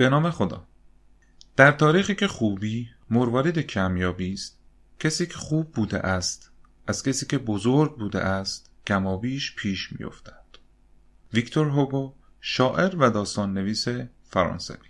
به نام خدا. در تاریخی که خوبی مروارید کمیابی است. کسی که خوب بوده است از کسی که بزرگ بوده است کمابیش پیش میافتد. ویکتور هوگو شاعر و داستان نویس فرانسوی.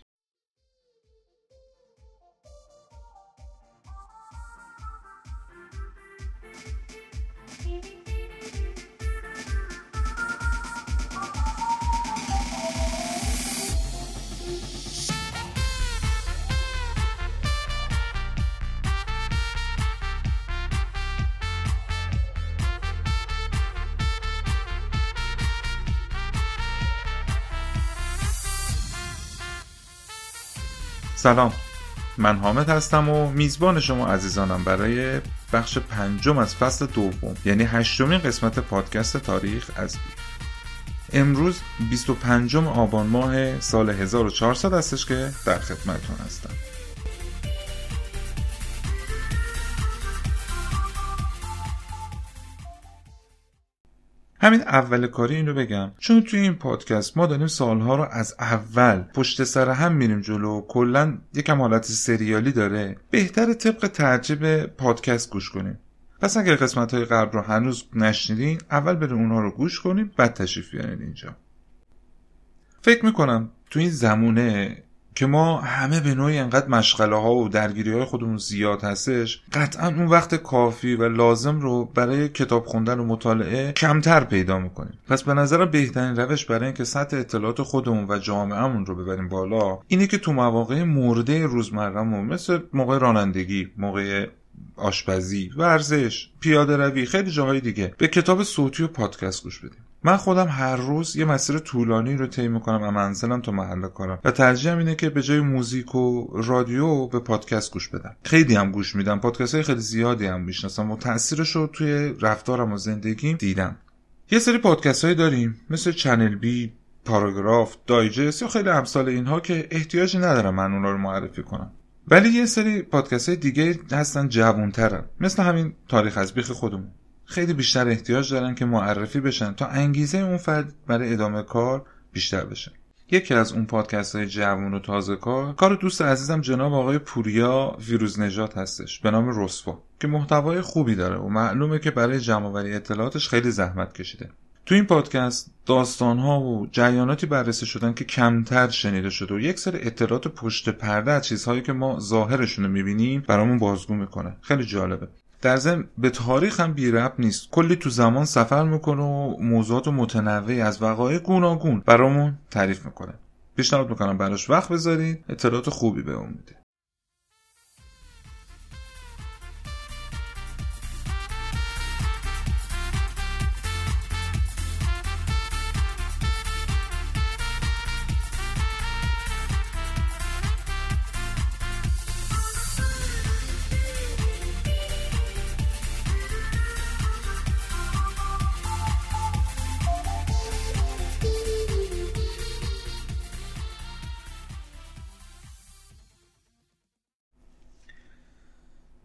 سلام. من حامد هستم و میزبان شما عزیزانم برای بخش پنجم از فصل دوم یعنی هشتمین قسمت پادکست تاریخ از بی امروز 25 آبان ماه سال 1400 هستش که در خدمتتون هستم. همین اول کاری اینو بگم. چون توی این پادکست ما داریم سالها رو از اول پشت سر هم میریم جلو کلا یکم حالت سریالی داره بهتر طبق ترجیب پادکست گوش کنیم. پس اگر قسمت های قبل رو هنوز نشنیدین اول بریم اونها رو گوش کنیم بعد تشریف بیارین اینجا. فکر می‌کنم تو این زمونه که ما همه به نوعی انقدر مشغله ها و درگیری های خودمون زیاد هستش قطعا اون وقت کافی و لازم رو برای کتاب خوندن و مطالعه کمتر پیدا می‌کنیم. پس به نظر بهترین روش برای اینکه سطح اطلاعات خودمون و جامعهمون رو ببریم بالا اینه که تو مواقع مورده روزمرهمون مثل موقع رانندگی موقع آشپزی ورزش پیاده روی خیلی جاهای دیگه به کتاب صوتی و پادکست گوش بدیم. من خودم هر روز یه مسیر طولانی رو طی می‌کنم و منزلم تا محل کارم. و ترجیحم اینه که به جای موزیک و رادیو به پادکست گوش بدم. خیلی هم گوش میدم. پادکست های خیلی زیادی هم می‌شناسم و تاثیرش رو توی رفتارم و زندگیم دیدم. یه سری پادکست هایی داریم. مثل چنل بی پاراگراف دایجست یا خیلی امثال اینها که احتیاجی ندارم من اونا رو معرفی کنم. ولی یه سری پادکست های دیگه هستن جوونترن مثل همین تاریخ از بیخ خودمون. خیلی بیشتر احتیاج دارن که معرفی بشن تا انگیزه اون فرد برای ادامه کار بیشتر بشه. یکی از اون پادکست های جوون و تازه کار کار دوست عزیزم جناب آقای پوریا ویروز نجات هستش به نام رسوا که محتوای خوبی داره و معلومه که برای جمعآوری اطلاعاتش خیلی زحمت کشیده. تو این پادکست داستان ها و جریاناتی بررسی شدن که کمتر شنیده شده و یک سری اطلاعات پشت پرده از چیزهایی که ما ظاهرشون رو می‌بینیم برامون بازگو می‌کنه. خیلی جالبه. در ضمن به تاریخ هم بی ربط نیست. کلی تو زمان سفر می‌کنه و موضوعات متنوعی از وقایع گوناگون برامون تعریف می‌کنه. پیشنهاد می‌کنم براش وقت بذارید. اطلاعات خوبی به اون میده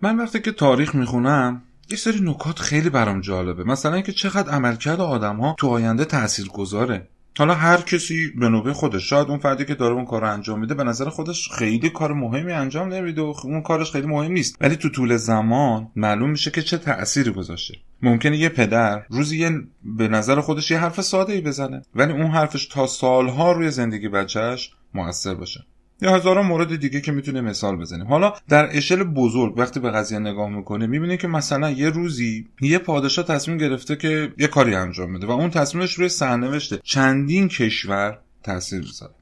من وقتی که تاریخ می‌خونم یه سری نکات خیلی برام جالبه. مثلا اینکه چقدر عملکرد آدم ها تو آینده تأثیر گذاره حالا هر کسی به نوبه خودش شاید اون فردی که داره اون کار رو انجام میده به نظر خودش خیلی کار مهمی انجام نمیده و اون کارش خیلی مهم نیست. ولی تو طول زمان معلوم میشه که چه تأثیری گذاشته. ممکنه یه پدر روزی یه به نظر خودش یه حرف ساده ای بزنه ولی اون حرفش تا سالها روی زندگی بچهش موثر باشه. یا هزاران مورد دیگه که می‌تونه مثال بزنیم حالا در اشل بزرگ وقتی به قضیه نگاه می‌کنه می‌بینه که مثلا یه روزی یه پادشاه تصمیم گرفته که یه کاری انجام بده و اون تصمیمش روی سرنوشت چندین کشور تاثیر می‌ذاره.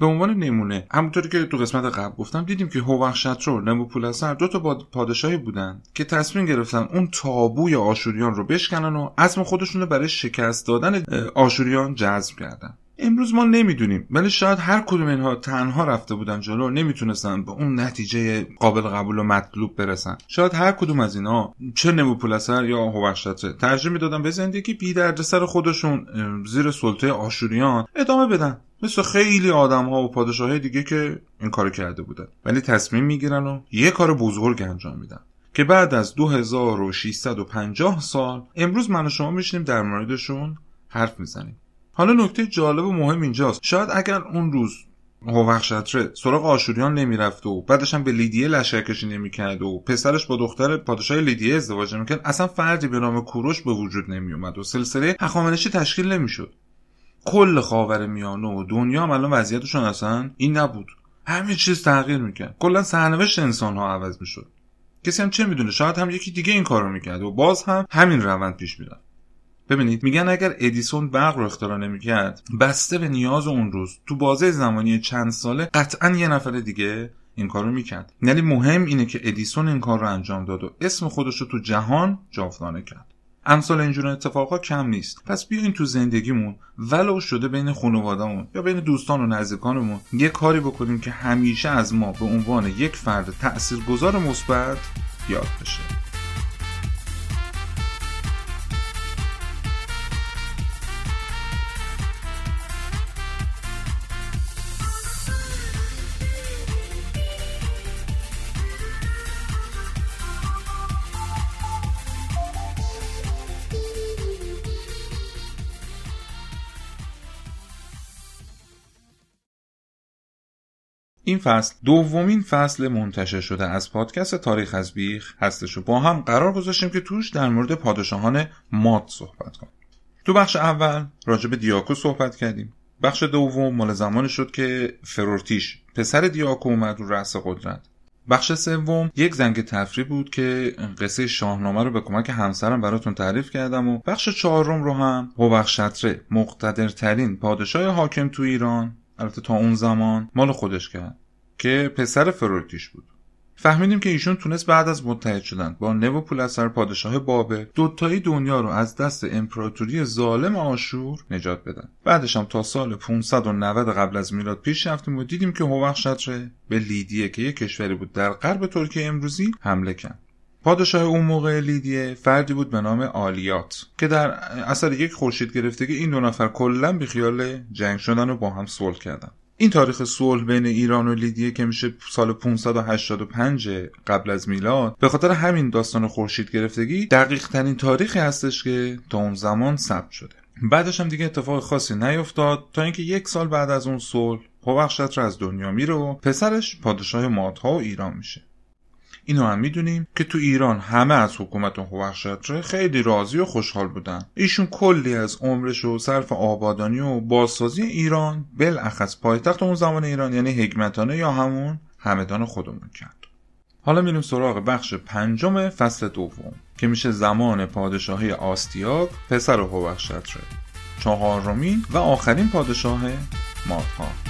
به عنوان نمونه همونطوری که تو قسمت قبل گفتم دیدیم که هوخشترو نبوپولسر دو تا پادشاهی بودن که تصمیم گرفتن اون تابوی آشوریان رو بشکنن و عزم خودشون رو برای شکست دادن آشوریان جذب کردن. امروز ما نمی‌دونیم. ولی شاید هر کدوم اینها تنها رفته بودن جلو نمی‌تونستن به اون نتیجه قابل قبول و مطلوب برسن. شاید هر کدوم از اینا چه نبوپولسر یا هوشتره ترجیح می‌دادن به زندگی بی سر خودشون زیر سلطه آشوریان ادامه بدن. مثل خیلی آدم ها و پادشاه دیگه که این کار کرده بودن. ولی تصمیم می‌گیرن و یه کار بزرگ انجام میدن. که بعد از 2650 سال امروز من و شما میشنیم در موردشون حرف می‌زنیم. حالا نکته جالب و مهم اینجاست. شاید اگر اون روز هوخشتره سراغ آشوریان نمی‌رفت و بعدش هم به لیدیه لشکرکشی نمی‌کرد و پسرش با دختر پادشاه لیدیه ازدواج نمی‌کرد اصلا فردی به نام کوروش به وجود نمیومد و سلسله هخامنشی تشکیل نمی‌شد. کل خاور میانه و دنیا هم الان وضعیتشون اصلا این نبود. همه چیز تغییر می‌کرد. کلا سرنوشت انسان ها عوض می‌شد. کسی هم چه می‌دونه؟ شاید هم یکی دیگه این کارو می‌کرد و باز هم همین روند پیش می‌رفت. ببینید میگن اگر ادیسون برق رو اختراع نمی‌کرد بسته به نیاز اون روز تو بازه زمانی چند ساله قطعا یه نفر دیگه این کار رو می‌کرد. یعنی مهم اینه که ادیسون این کار رو انجام داد و اسم خودش رو تو جهان جاودانه کرد. امثال اینجور اتفاقا کم نیست. پس بیاین تو زندگیمون ولو شده بین خانوادهمون یا بین دوستان و نزدیکانمون یه کاری بکنیم که همیشه از ما به عنوان یک فرد تاثیرگذار مثبت یاد بشه. این فصل دومین فصل منتشر شده از پادکست تاریخ از بیخ هستش و با هم قرار گذاشتیم که توش در مورد پادشاهان ماد صحبت کنیم. تو بخش اول راجع به دیاکو صحبت کردیم. بخش دوم مال زمانی شد که فرورتیش پسر دیاکو اومد رو رأس قدرت. بخش سوم یک زنگ تفریح بود که قصه شاهنامه رو به کمک همسرم براتون تعریف کردم و بخش چهارم رو هم هوخشتره مقتدرترین پادشاه حاکم تو ایران البته تا اون زمان مال خودش کرد که پسر فروتیش بود. فهمیدیم که ایشون تونست بعد از متحد شدن با نوپولسر پادشاه بابل دوتایی دنیا رو از دست امپراتوری ظالم آشور نجات بدن. بعدش هم تا سال 590 قبل از میلاد پیش رفتیم و دیدیم که هوخشتره به لیدیه که یک کشوری بود در غرب ترکیه امروزی حمله کرد. پادشاه اون موقع لیدیه فردی بود به نام آلیات که در اثر یک خورشید گرفتگی این دو نفر کلا بیخیال جنگ شدن و با هم صلح کردن. این تاریخ صلح بین ایران و لیدیه که میشه سال 585 قبل از میلاد به خاطر همین داستان خورشید گرفتگی دقیق ترین تاریخی هستش که تا اون زمان ثبت شده. بعدش هم دیگه اتفاق خاصی نیفتاد تا اینکه یک سال بعد از اون صلح هوخشت رو از دنیا میره و پسرش پادشاه مادها و ایران میشه. اینو هم می‌دونیم که تو ایران همه از حکومت هوخشتره خیلی راضی و خوشحال بودن. ایشون کلی از عمرش و صرف آبادانی و بازسازی ایران بالاخص پایتخت اون زمان ایران یعنی حکمتانه یا همون همدان خودمون کرد. حالا میریم سراغ بخش پنجم فصل دوم که میشه زمان پادشاهی آستیاگ پسر هوخشتره چهارمین و آخرین پادشاه مادها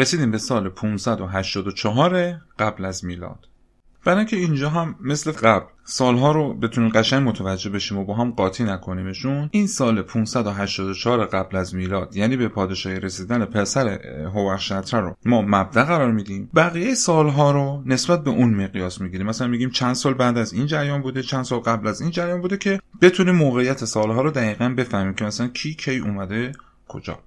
رسیدیم به سال 584 قبل از میلاد. برای اینکه اینجا هم مثل قبل سالها رو بتونیم قشنگ متوجه بشیم و با هم قاطی نکنیمشون این سال 584 قبل از میلاد یعنی به پادشاهی رسیدن پسر هوخشتره رو ما مبدا قرار میدیم. بقیه سالها رو نسبت به اون مقیاس می‌گیریم. مثلا میگیم چند سال بعد از این جریان بوده چند سال قبل از این جریان بوده که بتونیم موقعیت سالها رو دقیقا بفهمیم که مثلا کی کی اومده کجا.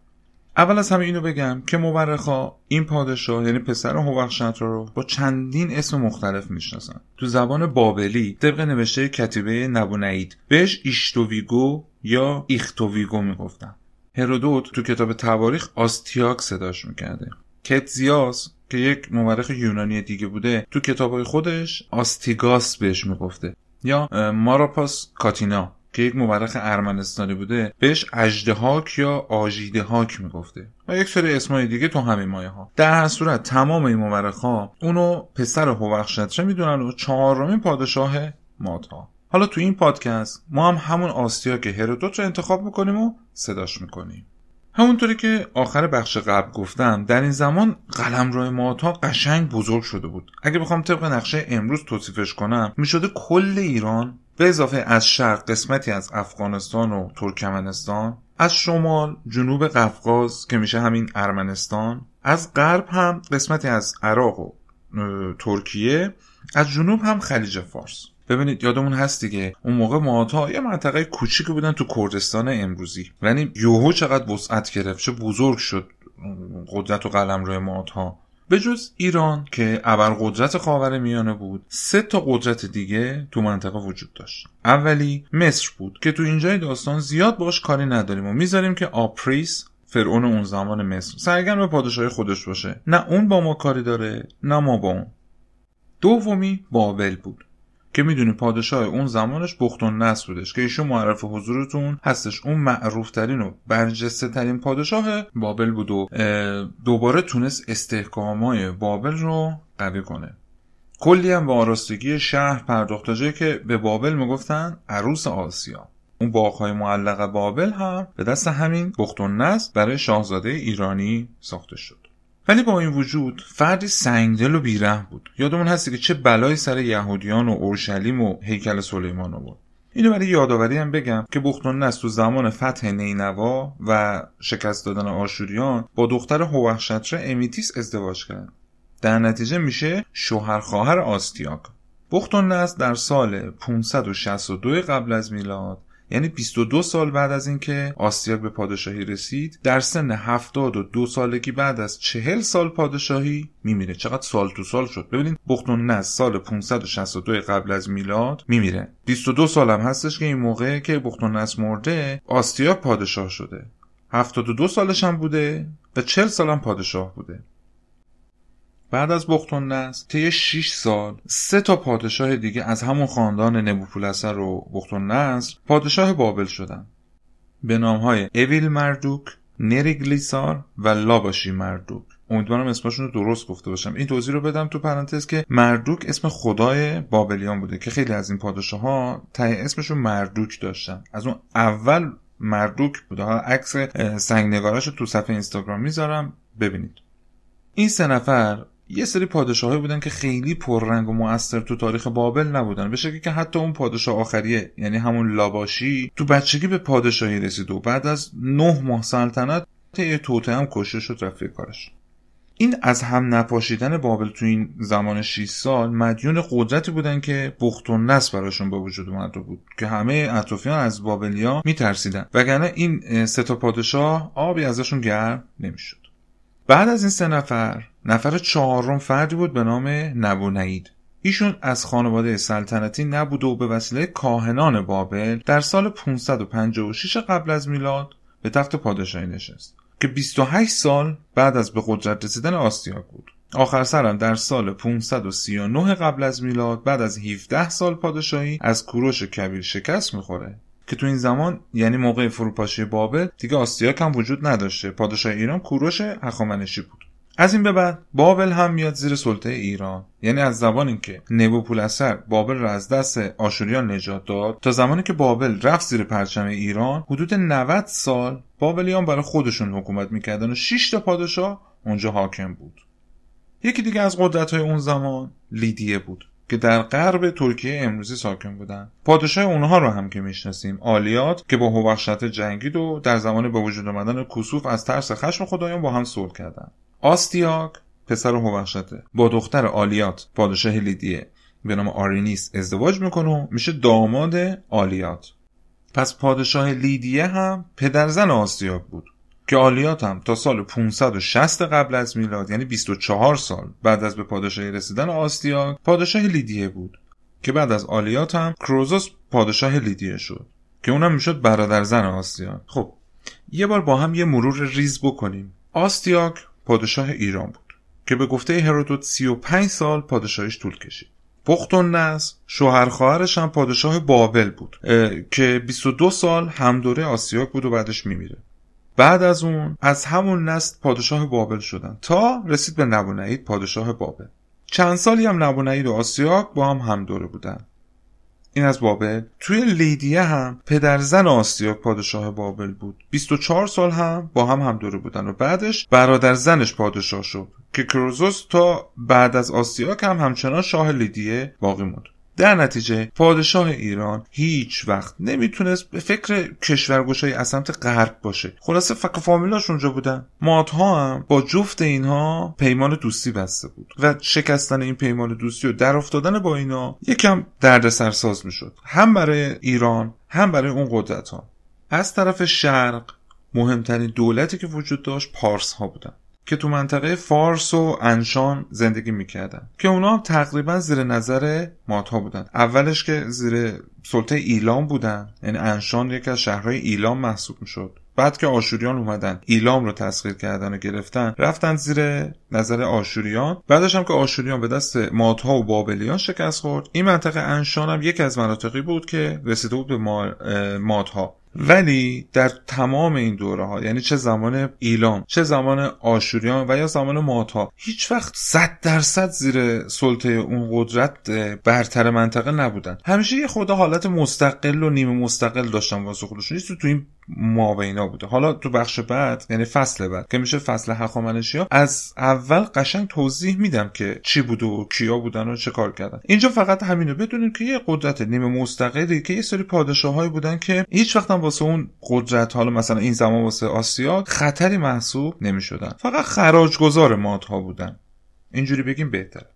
اول از همه اینو بگم که مورخا این پادشاه یعنی پسر هوخشتر رو با چندین اسم مختلف می‌شناسن. تو زبان بابلی طبق نوشته کتیبه نبونعید بهش ایشتوویگو یا ایختوویگو می‌گفتن. هرودوت تو کتاب تواریخ آستیاک صداش می‌کرده. کتزیاس که یک مورخ یونانی دیگه بوده تو کتابهای خودش آستیگاس بهش می‌گفته. یا ماراپاس کاتینا. که یک مورخ ارمنستانی بوده بهش اجدهاک یا آژیدهاک می‌گفته. و یک سری اسمای دیگه تو همین مایه ها. در هر صورت تمام این مورخ ها اونو پسر هوخشتره می‌دونن و چهارمین پادشاه مادها. حالا تو این پادکست ما هم همون آسیا که هرودوت رو انتخاب می‌کنیم و صداش می‌کنیم. همونطوری که آخر بخش قبل گفتم در این زمان قلمرو ماتا قشنگ بزرگ شده بود. اگه بخوام طبق نقشه امروز توصیفش کنم می‌شده کل ایران به اضافه از شرق قسمتی از افغانستان و ترکمنستان از شمال جنوب قفقاز که میشه همین ارمنستان از غرب هم قسمتی از عراق و ترکیه از جنوب هم خلیج فارس. ببینید یادمون هست دیگه اون موقع مادا یه منطقه کوچیکی بودن تو کردستان امروزی. یعنی یوهو چقدر وسعت گرفت چه بزرگ شد قدرت و قلمروی مادا به جز ایران که قدرت خاور میانه بود سه تا قدرت دیگه تو منطقه وجود داشت. اولی مصر بود که تو اینجای داستان زیاد باش کاری نداریم و می‌ذاریم که آپریس فرعون اون زمان مصر سرگرم به پادشاهی خودش باشه. نه اون با ما کاری داره نه ما با اون. دومی بابل بود. که می‌دونی پادشاه اون زمانش بختون نصر بودش که ایشون معرف حضورتون هستش. اون معروف ترین و برجسته ترین پادشاه بابل بود و دوباره تونست استحکامای بابل رو قوی کنه. کلی هم به آراستگی شهر پرداخت که به بابل می‌گفتن عروس آسیا. اون باغهای معلق بابل هم به دست همین بختون نصر برای شاهزاده ایرانی ساخته شد. ولی با این وجود فردی سنگدل و بیره بود. یادمون هستی که چه بلایی سر یهودیان و اورشلیم و هیکل سلیمان آورد اینو برای یادآوری هم بگم که بختون تو زمان فتح نینوا و شکست دادن آشوریان با دختر هوخشتر امیتیس ازدواج کرد در نتیجه میشه شوهر خواهر آستیاک بختون در سال 562 قبل از میلاد یعنی 22 سال بعد از اینکه آستیاک به پادشاهی رسید در سن 72 سالگی بعد از 40 سال پادشاهی میمیره. چقدر سال تو سال شد؟ ببینید بختون نز سال 562 قبل از میلاد میمیره. 22 سال هم هستش که این موقع که بختون نز مرده آستیاک پادشاه شده. 72 سالش هم بوده و 40 سال هم پادشاه بوده. بعد از بختون نصر طی 6 سال سه تا پادشاه دیگه از همون خاندان نبوپولسر و بختون نصر پادشاه بابل شدن. به نام های اویل مردوک نریگلیسار و لاباشی مردوک. امیدوارم اسمشون رو درست گفته باشم. این توضیح رو بدم تو پرانتز که مردوک اسم خدای بابلیان بوده که خیلی از این پادشاه ها ته اسمشون مردوک داشتن. از اون اول مردوک بوده. ها عکس سنگنگاراش رو تو صفحه اینستاگرام می‌ذارم. ببینید. این سه نفر یه سری پادشاهایی بودن که خیلی پررنگ و موثر تو تاریخ بابل نبودن. به شکلی که حتی اون پادشاه آخریه یعنی همون لاباشی تو بچگی به پادشاهی رسید و بعد از نه ماه سلطنت طی توته هم کشته شد رفت کارش. این از هم نپاشیدن بابل تو این زمان 6 سال مدیون قدرتی بودن که بخت و نس براشون به وجود اومده بود که همه اطرافیان از بابلیا میترسیدن. وگرنه این سه تا پادشاه آبی ازشون گرم نمی‌شد. بعد از این سه نفر نفر چهارم فردی بود به نام نبونعید ایشون از خانواده سلطنتی نبود و به وسیله کاهنان بابل در سال 556 قبل از میلاد به تخت پادشاهی نشست که 28 سال بعد از به قدرت رسیدن آستیاک بود. آخر سرم در سال 539 قبل از میلاد بعد از 17 سال پادشاهی از کوروش کبیر شکست می‌خوره که تو این زمان یعنی موقع فروپاشی بابل دیگه آستیاک هم وجود نداشته. پادشاه ایران کوروش هخامنشی بود. از این به بعد بابل هم میاد زیر سلطه ایران. یعنی از زمان اینکه نبوپولسر بابل را از دست آشوریان نجات داد تا زمانی که بابل رفت زیر پرچم ایران حدود 90 سال بابلیان برای خودشون حکومت می‌کردن و 6 تا پادشاه اونجا حاکم بود. یکی دیگه از قدرت های اون زمان لیدیه بود که در غرب ترکیه امروزی ساکن بودن. پادشاه اونها رو هم که می‌شناسیم آلیات که با هوخشت جنگید و در زمان به وجود آمدن کسوف از ترس خشم خدایان با هم صلح کردند آستیاک پسر هوخشته با دختر آلیات پادشاه لیدیه. به نام آرینیس ازدواج می‌کنه و میشه داماد آلیات. پس پادشاه لیدیه هم پدرزن آستیاک بود که آلیات هم تا سال 560 قبل از میلاد یعنی 24 سال بعد از به پادشاهی رسیدن آستیاک پادشاه لیدیه بود. که بعد از آلیات هم کروزوس پادشاه لیدیه شد که اونم می‌شد برادر زن آستیاک. خب یه بار با هم یه مرور ریز بکنیم. آستیاک پادشاه ایران بود که به گفته هرودوت 35 سال پادشاهیش طول کشید. پخت نس شوهر خواهرش هم پادشاه بابل بود که 22 سال همدوره آسیاک بود و بعدش میمیره. بعد از اون از همون نسل پادشاه بابل شدن تا رسید به نبونعید پادشاه بابل. چند سالی هم نبونعید و آسیاک با هم همدوره بودن. این از بابل. توی لیدیه هم پدر زن آسیاک پادشاه بابل بود. 24 سال هم با هم همدوره بودن و بعدش برادر زنش پادشاه شد که کروزوس تا بعد از آسیاک هم همچنان شاه لیدیه باقی موند. در نتیجه پادشاه ایران هیچ وقت نمی‌تونست به فکر کشورگشایی از سمت غرب باشه. خلاصه فک فامیلاش اونجا بودن. مادها هم با جفت اینها پیمان دوستی بسته بود و شکستن این پیمان دوستی و در افتادن با اینا یکم دردسرساز می‌شد. هم برای ایران هم برای اون قدرت ها از طرف شرق مهمترین دولتی که وجود داشت پارس ها بودن. که تو منطقه فارس و انشان زندگی می‌کردن. که اونا هم تقریبا زیر نظر ماتها بودن. اولش که زیر سلطه ایلام بودن. یعنی انشان یکی از شهرهای ایلام محسوب می‌شد. بعد که آشوریان اومدن ایلام رو تسخیر کردن و گرفتن رفتن زیر نظر آشوریان. بعدش هم که آشوریان به دست ماتها و بابلیان شکست خورد. این منطقه انشان هم یکی از مناطقی بود که رسیده بود به ماتها ولی در تمام این دوره ها یعنی چه زمان ایلام چه زمان آشوریان و یا زمان ماتا هیچ وقت صد درصد زیر سلطه اون قدرت برتر منطقه نبودن. همیشه یه خود حالت مستقل و نیمه مستقل داشتن واسه خودشون. تو این مابینا بوده. حالا تو بخش بعد یعنی فصل بعد که میشه فصل هخامنشی ها از اول قشنگ توضیح میدم که چی بوده و کیا بودن و چه کار کردن. اینجا فقط همینو بدونیم که یه قدرت نیمه مستقلی که یه سری پادشاهایی بودن که هیچ وقت هم واسه اون قدرت حالا مثلا این زمان واسه آسیا خطری محسوب نمی‌شدن. فقط خراجگذار مادها بودن. اینجوری بگیم بهتره.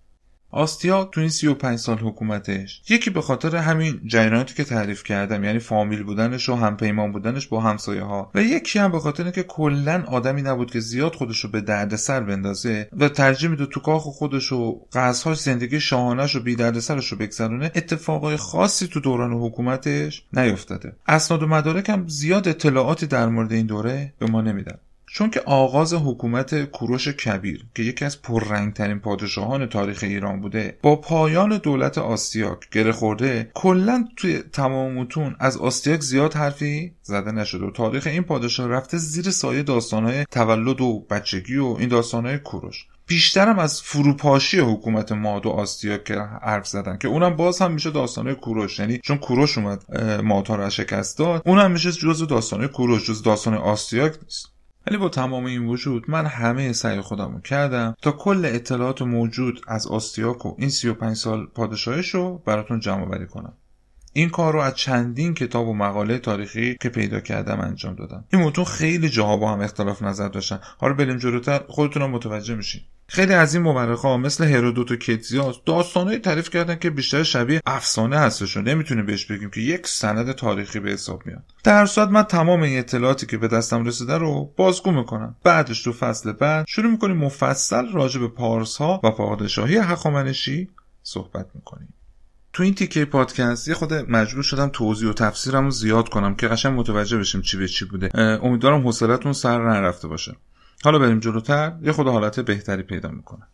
آستیا تو این 35 سال حکومتش یکی به خاطر همین جریاناتی که تعریف کردم یعنی فامیل بودنش و همپیمان بودنش با همسایه ها و یکی هم به خاطر اینکه کلا آدمی نبود که زیاد خودش رو به دردسر بندازه و ترجیح میده تو کاخ خودش و قصرهاش زندگی شاهانش و بی دردسرش رو بگذرونه اتفاقای خاصی تو دوران حکومتش نیفتاده. اسناد و مدارک هم زیاد اطلاعاتی در مورد این دوره به ما نمیدن. چون که آغاز حکومت کوروش کبیر که یکی از پررنگترین پادشاهان تاریخ ایران بوده با پایان دولت آستیاک گره خورده کلا توی تمام متون از آستیاک زیاد حرفی زده نشده و تاریخ این پادشاه رفته زیر سایه داستانهای تولد و بچگی و این داستانهای کوروش. بیشترم از فروپاشی حکومت ماد و آستیاک که حرف زدن که اونم باز هم میشه داستانه کوروش. یعنی چون کوروش اومد مادها رو شکست داد اونم میشه جزو داستانه کوروش جزو داستان آستیاک نیست. ولی با تمام این وجود من همه سعی خودم رو کردم تا کل اطلاعات موجود از آستیاک و این 35 سال پادشاهش رو براتون جمع بری کنم. این کار رو از چندین کتاب و مقاله تاریخی که پیدا کردم انجام دادم. این متون خیلی جاها با هم اختلاف نظر داشتن. حالا بریم جلوتر خودتونم متوجه میشین. خیلی از این ها مثل هرودوت و کتزیاس داستانهایی تعریف کردن که بیشتر شبیه افسانه هستشون. نمی‌تونیم بهش بگیم که یک سند تاریخی به حساب میاد. در صورت من تمام این اطلاعاتی که به دستم رسیده رو بازگو می‌کنم. بعدش تو فصل بعد شروع می‌کنیم مفصل راجع به پارس ها و پادشاهی هخامنشی صحبت می‌کنیم. تو این تیکه پادکست یه خود مجبور شدم توضیح و تفسیرم رو زیاد کنم که قشنگ متوجه بشیم چی به چی بوده. امیدوارم حوصلتون سر نرفته باشه. حالا بریم جلوتر. یه خود حالت بهتری پیدا می‌کنه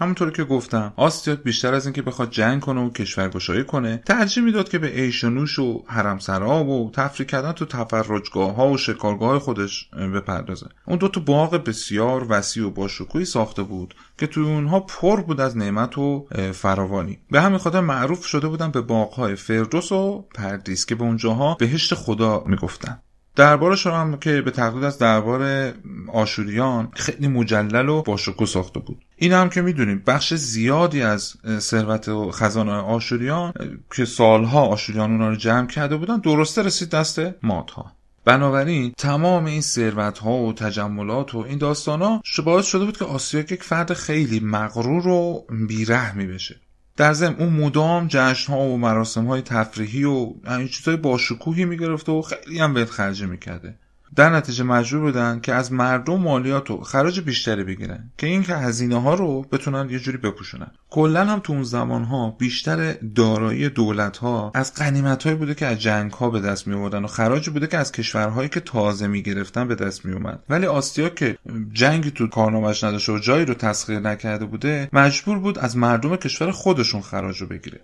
همونطور که گفتم. آستیاک بیشتر از اینکه بخواد جنگ کنه و کشورگشایی کنه ترجیح می‌داد که به ایش و نوش و حرمسرا و تفریح کردن تو تفرجگاه ها و شکارگاه خودش بپردازه. اون دو تا باغ بسیار وسیع و باشکوهی ساخته بود که توی اونها پر بود از نعمت و فراوانی. به همین خاطر معروف شده بودن به باغهای فردوس و پردیس که به اونجاها بهشت خدا می‌گفتن. دربارش هم که به تقلید از دربار آشوریان خیلی مجلل و باشکوه ساخته بود. این هم که می‌دونیم بخش زیادی از ثروت و خزانه آشوریان که سالها آشوریان اونا رو جمع کرده بودن درسته رسید دست مادها. بنابراین تمام این ثروت ها و تجملات و این داستان ها باعث شده بود که آسیا یک فرد خیلی مغرور و بیرحمی بشه. در ضمن اون مدام جشن ها و مراسم های تفریحی و این چیزهای باشکوهی می‌گرفته و خیلی هم بهت خرجه می‌کرده. در نتیجه مجبور بودن که از مردم مالیات و خراج بیشتری بگیرن که این که هزینه ها رو بتونن یه جوری بپوشونن. کلا هم تو اون زمان ها بیشتر دارایی دولت ها از غنیمت بوده که از جنگ ها به دست می آوردن و خراجی بوده که از کشورهایی که تازه می گرفتن به دست می اومد ولی آسیا که جنگی تو کارنامش نداشته و جایی رو تسخیر نکرده بوده مجبور بود از مردم کشور خودشون خراج رو بگیره.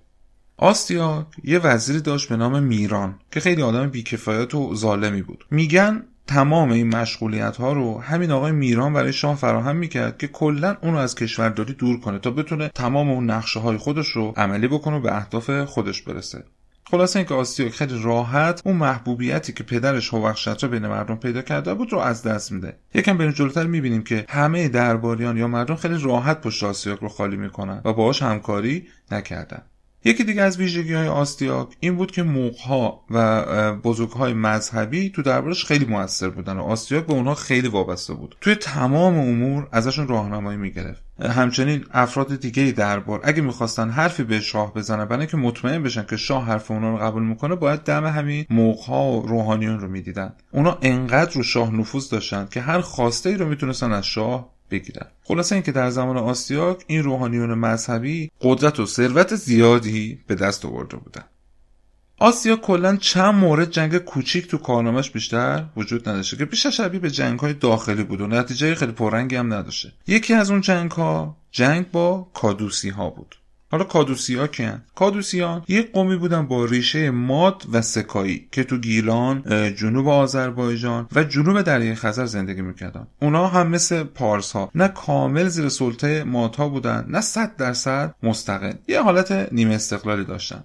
آستیا یه وزیری داشت به نام میران که خیلی آدم بیکفایت و ظالمی بود. میگن تمام این مشغولیت ها رو همین آقای میران برای شاه فراهم می‌کرد که کلا اون رو از کشورداری دور کنه تا بتونه تمام اون نقشه های خودش رو عملی بکنه و به اهداف خودش برسه. خلاصه اینکه آسیاک خیلی راحت اون محبوبیتی که پدرش هوخشت بین مردم پیدا کرده بود رو از دست میده. یکم بریم جلوتر می‌بینیم که همه درباریان یا مردم خیلی راحت پشت آسیاک رو خالی می‌کنن و باهاش همکاری نکردن. یکی دیگه از ویژگی های آستیاک این بود که موقها و بزرگ های مذهبی تو دربارش خیلی موثر بودن و آستیاک به اونها خیلی وابسته بود. توی تمام امور ازشون راهنمایی می‌گرفت. همچنین افراد دیگه دربار اگه می‌خواستن حرفی به شاه بزنن برای که مطمئن بشن که شاه حرف اونا رو قبول می‌کنه باید دم همین موقها و روحانیون رو می‌دیدن. اونا انقدر رو شاه نفوذ داشتن که هر خواسته ای رو می‌تونستن از شاه بگیرن. خلاصه اینکه در زمان آسیاک این روحانیون مذهبی قدرت و ثروت زیادی به دست آورده بودن. آسیا کلا چند مورد جنگ کوچیک تو کارنامش بیشتر وجود نداشته که بیشتر شبیه به جنگ های داخلی بود و نتیجه خیلی پررنگی هم نداشته. یکی از اون جنگ ها جنگ با کادوسی ها بود. حالا کادوسیا کیان کادوسیان یک قومی بودن با ریشه ماد و سکایی که تو گیلان جنوب آذربایجان و جنوب دریای خزر زندگی می‌کردن. اونا هم مثل پارس ها نه کامل زیر سلطه مادها بودن نه صد درصد مستقل. یه حالت نیمه استقلالی داشتن.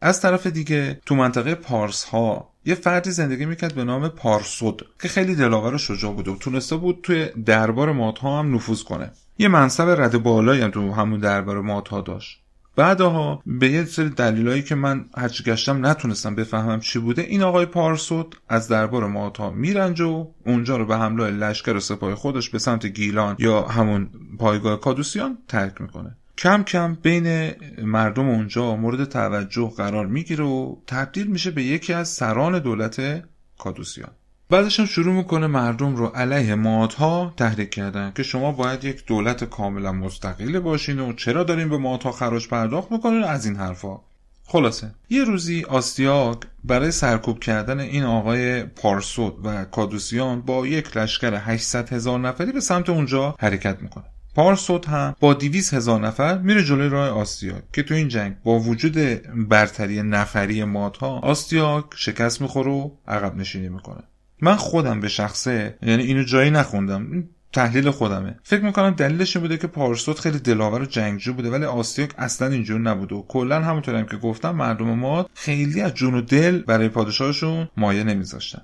از طرف دیگه تو منطقه پارس ها یه فردی زندگی می‌کرد به نام پارسود که خیلی دلاور و شجاع بود و تونسته بود توی دربار مادها هم نفوذ کنه. یه منصب رد بالایی هم تو همون دربار مادها داشت. بعدها به یه سری دلیلایی که من هرچی گشتم نتونستم بفهمم چی بوده این آقای پارسود از دربار مادها میرنجه و اونجا رو به حمله لشکر و سپاه خودش به سمت گیلان یا همون پایگاه کادوسیان ترک می‌کنه. کم کم بین مردم اونجا مورد توجه قرار می‌گیره و تبدیل میشه به یکی از سران دولت کادوسیان. بعدش هم شروع می‌کنه مردم رو علیه مادها تحریک کردن که شما باید یک دولت کاملا مستقل باشین و چرا دارین به مادها خراج پرداخت می‌کنین؟ از این حرفا. خلاصه یه روزی آستیاک برای سرکوب کردن این آقای پارسود و کادوسیان با یک لشکر 800 هزار نفری به سمت اونجا حرکت می‌کنه. پارسوت هم با 200 هزار نفر میره جلوی راه آستیاک که تو این جنگ با وجود برتری نفری مادها آستیاک شکست می‌خوره و عقب نشینی می‌کنه. من خودم به شخصه یعنی اینو جایی نخوندم تحلیل خودمه. فکر می‌کنم دلیلش این بوده که پارسوت خیلی دلاور و جنگجو بوده ولی آستیاک اصلا اینجور نبوده و کلا همونطوری هم که گفتم مردم ما خیلی از جون و دل برای پادشاهشون مایه نمیذاشتن.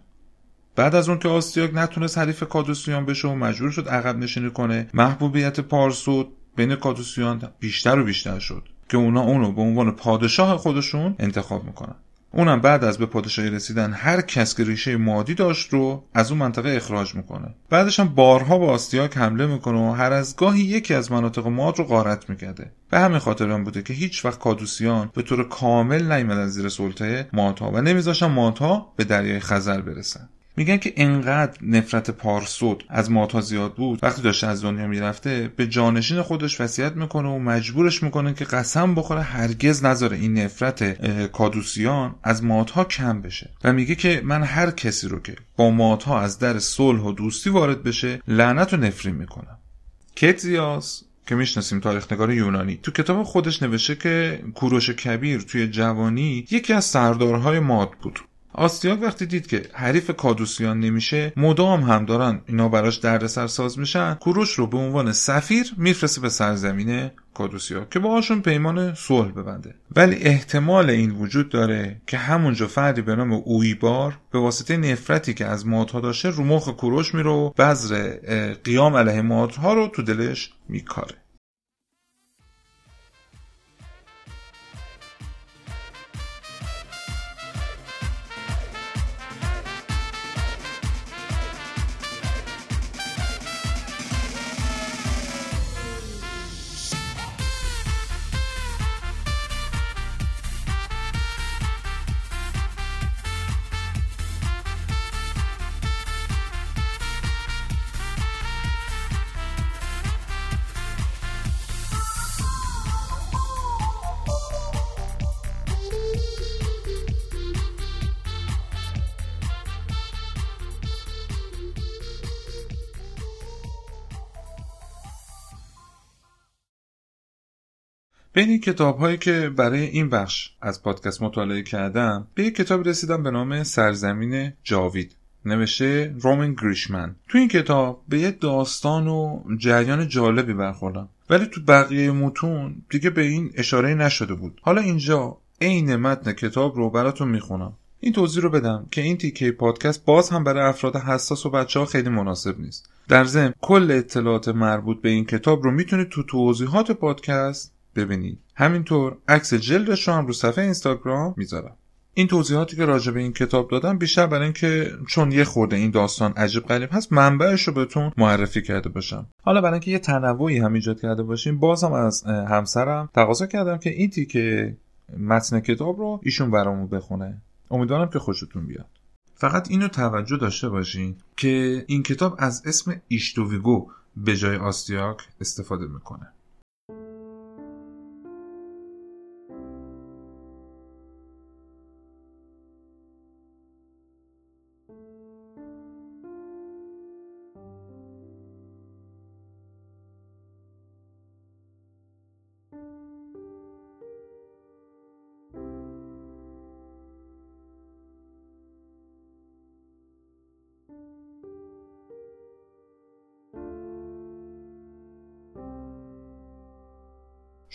بعد از اون که آستیاک نتونست حریف کادوسیان بشه و مجبور شد عقب نشینی کنه محبوبیت پارسود بین کادوسیان بیشتر و بیشتر شد که اونا اونو به عنوان پادشاه خودشون انتخاب می‌کنن. اونم بعد از به پادشاهی رسیدن هر کس که ریشه مادی داشت رو از اون منطقه اخراج می‌کنه. بعدش هم بارها با آستیاک حمله می‌کنه و هر از گاهی یکی از مناطق ماد رو غارت می‌کرده. به همین خاطر هم بوده که هیچ وقت کادوسیان به طور کامل نیامدن زیر سلطه مادها و نمیذاشتن مادها به دریای خزر برسن. میگن که انقدر نفرت پارسود از ماتا زیاد بود وقتی داشته از دنیا می‌رفته به جانشین خودش وصیت می‌کنه و مجبورش می‌کنه که قسم بخوره هرگز نذاره این نفرت کادوسیان از ماتها کم بشه. و میگه که من هر کسی رو که با ماتها از در صلح و دوستی وارد بشه لعنت و نفرین می‌کنم. کتزیاس که می‌شناسیم تاریخنگار یونانی تو کتاب خودش نوشته که کوروش کبیر توی جوانی یکی از سردارهای ماد بود. آستیاک وقتی دید که حریف کادوسیان نمیشه مدام هم دارن اینا براش دردسر ساز میشن کوروش رو به عنوان سفیر میفرسته به سرزمین کادوسیا که باهاشون پیمان صلح ببنده. ولی احتمال این وجود داره که همونجا فردی به نام اویبار به واسطه نفرتی که از مادها داشته رو مخ کوروش میره و بذر قیام علیه مادها رو تو دلش میکاره. بین این کتاب هایی که برای این بخش از پادکست مطالعه کردم به یک کتاب رسیدم به نام سرزمین جاوید. نوشته رومن گریشمن. تو این کتاب به یه داستان و جریان جالبی برخوردم. ولی تو بقیه متون دیگه به این اشاره نشده بود. حالا اینجا عین متن کتاب رو براتون می‌خونم. این توضیح رو بدم که این تیکه پادکست باز هم برای افراد حساس و بچه ها خیلی مناسب نیست. در ضمن کل اطلاعات مربوط به این کتاب رو می‌تونید تو توضیحات پادکست ببینید. همینطور عکس جلدش رو هم رو صفحه اینستاگرام می‌ذارم. این توضیحاتی که راجع به این کتاب دادم بیشتر برای اینکه چون یه خورده این داستان عجیب غریب هست منبعش رو بهتون معرفی کرده باشم. حالا برای اینکه یه تنوعی هم ایجاد کرده باشیم بازم از همسرم تقاضا کردم که این تیکه متن کتاب رو ایشون برامون بخونه. امیدوارم که خوشتون بیاد. فقط اینو توجه داشته باشین که این کتاب از اسم ایشتوویگو به جای آستیاک استفاده می‌کنه.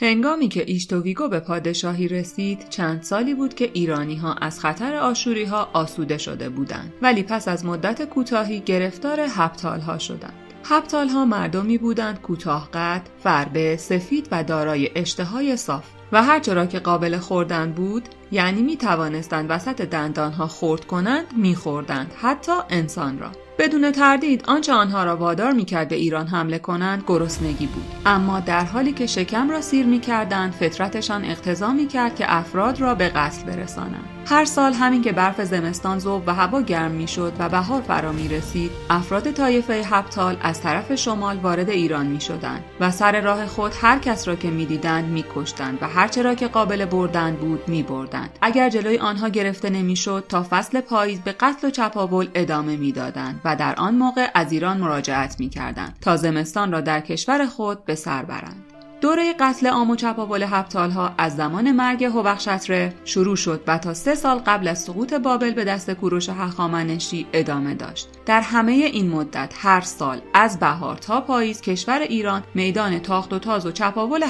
هنگامی که ایشتوویگو به پادشاهی رسید چند سالی بود که ایرانی ها از خطر آشوری ها آسوده شده بودند. ولی پس از مدت کوتاهی گرفتار هپتال ها شدند. هپتال ها مردمی بودند کوتاه قد، فربه، سفید و دارای اشتهای صاف. و هرچرا که قابل خوردن بود یعنی می توانستند وسط دندان ها خورد کنند می خوردند حتی انسان را. بدون تردید آنچه آنها را وادار می‌کرد به ایران حمله کنند گرسنگی بود. اما در حالی که شکم را سیر می‌کردند فطرتشان اقتضا می‌کرد که افراد را به قتل برسانند. هر سال همین که برف زمستان ذوب و هوا گرم می‌شد و بهار فرا می رسید افراد طایفه هپتال از طرف شمال وارد ایران می شدند و سر راه خود هر کس را که می دیدند می کشتند و هرچه را که قابل بردن بود می بردند. اگر جلوی آنها گرفته نمی‌شد تا فصل پاییز به قتل و چپاول ادامه می‌دادند و در آن موقع از ایران مراجعت می کردند تا زمستان را در کشور خود به سر برند. دوره قتل عام و چپاول ها از زمان مرگ هوبخشتره شروع شد و تا سه سال قبل از سقوط بابل به دست کوروش هخامنشی ادامه داشت در همه این مدت هر سال از بهار تا پاییز کشور ایران میدان تاخت و تاز و چپاول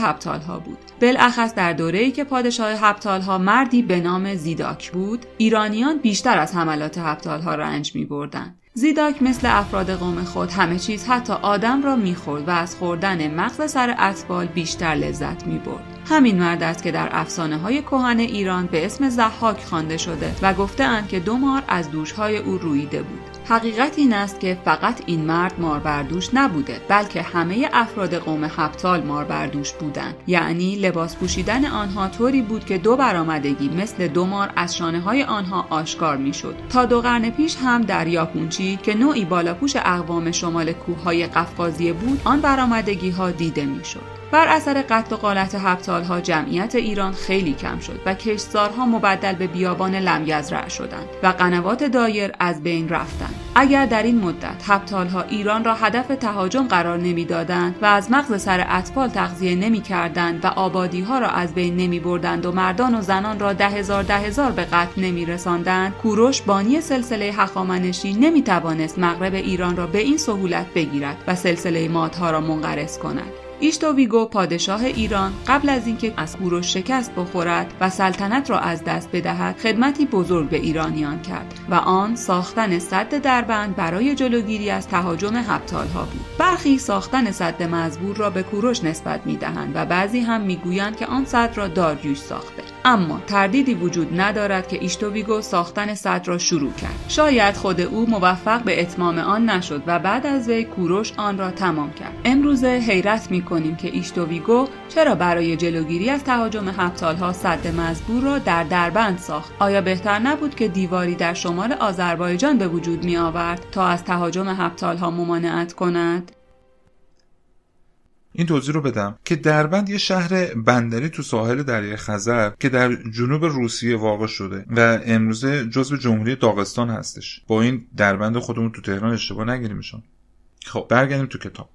ها بود بالاخص در دوره‌ای که پادشاه ها مردی به نام زیداک بود ایرانیان بیشتر از حملات ها رنج می بردن. زیداک مثل افراد قوم خود همه چیز حتی آدم را می‌خورد و از خوردن مغز سر اطفال بیشتر لذت می‌برد. همین مرد است که در افسانه های کهن ایران به اسم زحاک خوانده شده و گفته که دو مار از دوشهای او رویده بود. حقیقت این است که فقط این مرد ماربردوش نبوده بلکه همه افراد قوم هپتال ماربردوش بودند. یعنی لباس پوشیدن آنها طوری بود که دو برآمدگی مثل دو مار از شانه های آنها آشکار می‌شد. تا دو قرن پیش هم در یاپونچی که نوعی بالاپوش اقوام شمال کوههای قفقازیه بود آن برآمدگی ها دیده می‌شد. بر اثر قتل و قالت هپتال ها جمعیت ایران خیلی کم شد و کشتزارها مبدل به بیابان لمگزرع شدند و قنوات دایر از بین رفتند. اگر در این مدت هپتال ها ایران را هدف تهاجم قرار نمی‌دادند و از مغز سر اطفال تغذیه نمی کردند و آبادی ها را از بین نمی بردند و مردان و زنان را ده هزار ده هزار به قتل نمی رساندند کوروش بانی سلسله هخامنشی نمی توانست مغرب ایران را به این سهولت بگیرد و سلسله مادها را منقرض کند. ایشتوویگو پادشاه ایران قبل از اینکه از کوروش شکست بخورد و سلطنت را از دست بدهد خدمتی بزرگ به ایرانیان کرد و آن ساختن سد دربند برای جلوگیری از تهاجم هپتالها بود. برخی ساختن سد مزبور را به کوروش نسبت می‌دهند و بعضی هم می‌گویند که آن سد را داریوش ساخته. اما تردیدی وجود ندارد که ایشتوویگو ساختن سد را شروع کرد. شاید خود او موفق به اتمام آن نشد و بعد از وی کوروش آن را تمام کرد. امروزه حیرت می کنیم که ایشتوویگو چرا برای جلوگیری از تهاجم هفتالها صد مزبور را در دربند ساخت؟ آیا بهتر نبود که دیواری در شمال آذربایجان به وجود می آورد تا از تهاجم هفتالها ممانعت کند؟ این توضیح رو بدم که دربند یه شهر بندری تو ساحل دریای خزر که در جنوب روسیه واقع شده و امروزه جزو جمهوری داغستان هستش. با این دربند خودمون تو تهران اشتباه نگیریمشون. خب برگردیم تو کتاب.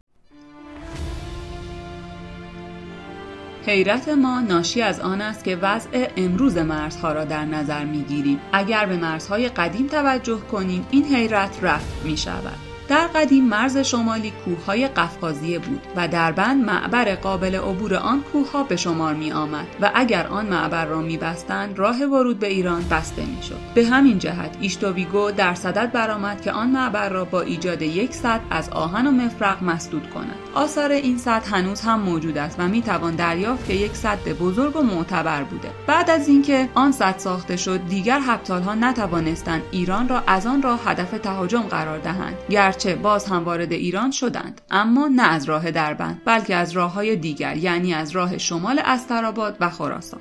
حیرت ما ناشی از آن است که وضع امروز مرزها را در نظر می‌گیریم. اگر به مرزهای قدیم توجه کنیم این حیرت رفت می شود در قدیم مرز شمالی کوههای قفقازیه بود و در بند معبر قابل عبور آن کوهها به شمار می آمد و اگر آن معبر را می بستند راه ورود به ایران بسته می شد. به همین جهت ایشتوویگو در صدد برآمد که آن معبر را با ایجاد یک سد از آهن و مفرق مسدود کند. آثار این سد هنوز هم موجود است و می توان دریافت که یک سد بزرگ و معتبر بوده. بعد از اینکه آن سد ساخته شد دیگر هپتالها نتوانستند ایران را از آن راه هدف تهاجم قرار دهند. گرچه باز هم وارد ایران شدند اما نه از راه دربند بلکه از راه های دیگر یعنی از راه شمال استراباد و خراسان.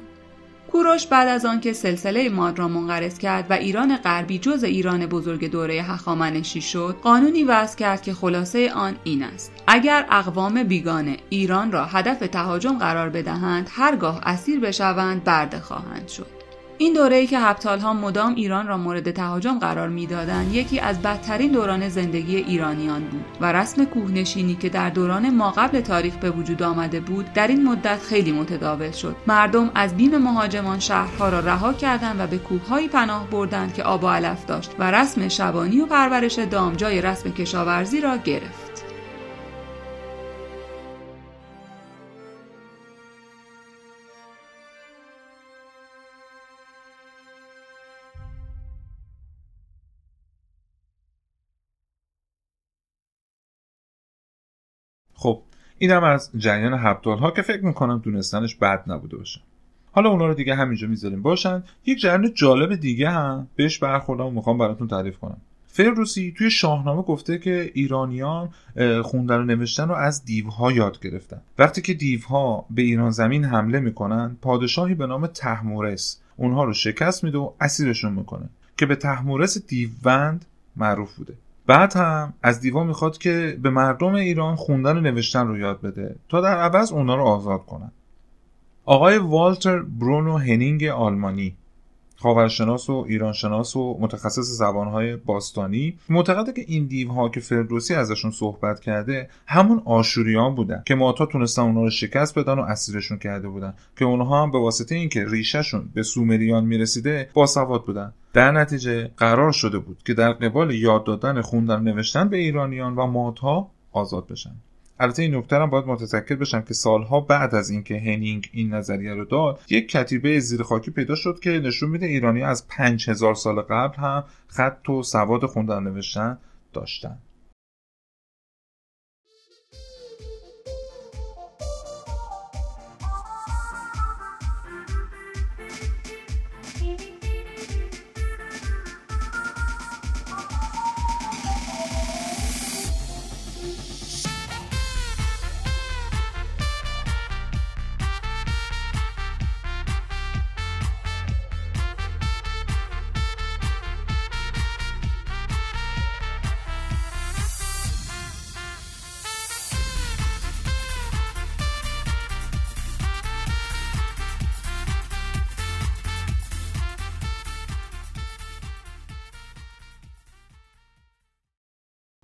کوروش بعد از آنکه سلسله ماد را منقرض کرد و ایران غربی جز ایران بزرگ دوره هخامنشی شد قانونی وضع کرد که خلاصه آن این است. اگر اقوام بیگانه ایران را هدف تهاجم قرار بدهند هرگاه اسیر بشوند برده خواهند شد. این دوره‌ای که هپتال ها مدام ایران را مورد تهاجم قرار می‌دادند یکی از بدترین دوران زندگی ایرانیان بود و رسم کوهنشینی که در دوران ما قبل تاریخ به وجود آمده بود در این مدت خیلی متداول شد. مردم از بیم مهاجمان شهرها را رها کردند و به کوههایی پناه بردند که آب و علف داشت و رسم شبانی و پرورش دام جای رسم کشاورزی را گرفت. خب اینم از جریان هبدال ها که فکر می‌کنم دونستنش بد نبوده باشه. حالا اونا رو دیگه همینجا می‌ذاریم. باشن. یک جریان جالب دیگه هم. بهش برخوردم و می‌خوام براتون تعریف کنم. فردوسی توی شاهنامه گفته که ایرانیان خوندن و نوشتن رو از دیوها یاد گرفتن. وقتی که دیوها به ایران زمین حمله می‌کنن پادشاهی به نام تحمورس اونها رو شکست میده و اسیرشون می‌کنه که به تحمورس دیوبند معروف بوده. بعد هم از دیوا می‌خواد که به مردم ایران خوندن و نوشتن رو یاد بده تا در عوض اونا رو آزاد کنن. آقای والتر برونو هنینگ آلمانی خاورشناس و ایرانشناس و متخصص زبانهای باستانی معتقده که این دیوها که فردوسی ازشون صحبت کرده همون آشوریان بودن که ماتا تونستن اونها رو شکست بدن و اسیرشون کرده بودن که اونها هم به واسطه اینکه ریشهشون به سومریان می‌رسیده باسواد بودن. در نتیجه قرار شده بود که در قبال یاد دادن خوندن نوشتن به ایرانیان و مادها آزاد بشن. البته این نکته هم باید متذکر بشم که سالها بعد از اینکه هنینگ این نظریه رو داد یک کتیبه زیر خاکی پیدا شد که نشون میده ایرانی از 5000 سال قبل هم خط و سواد خوندن نوشتن داشتن.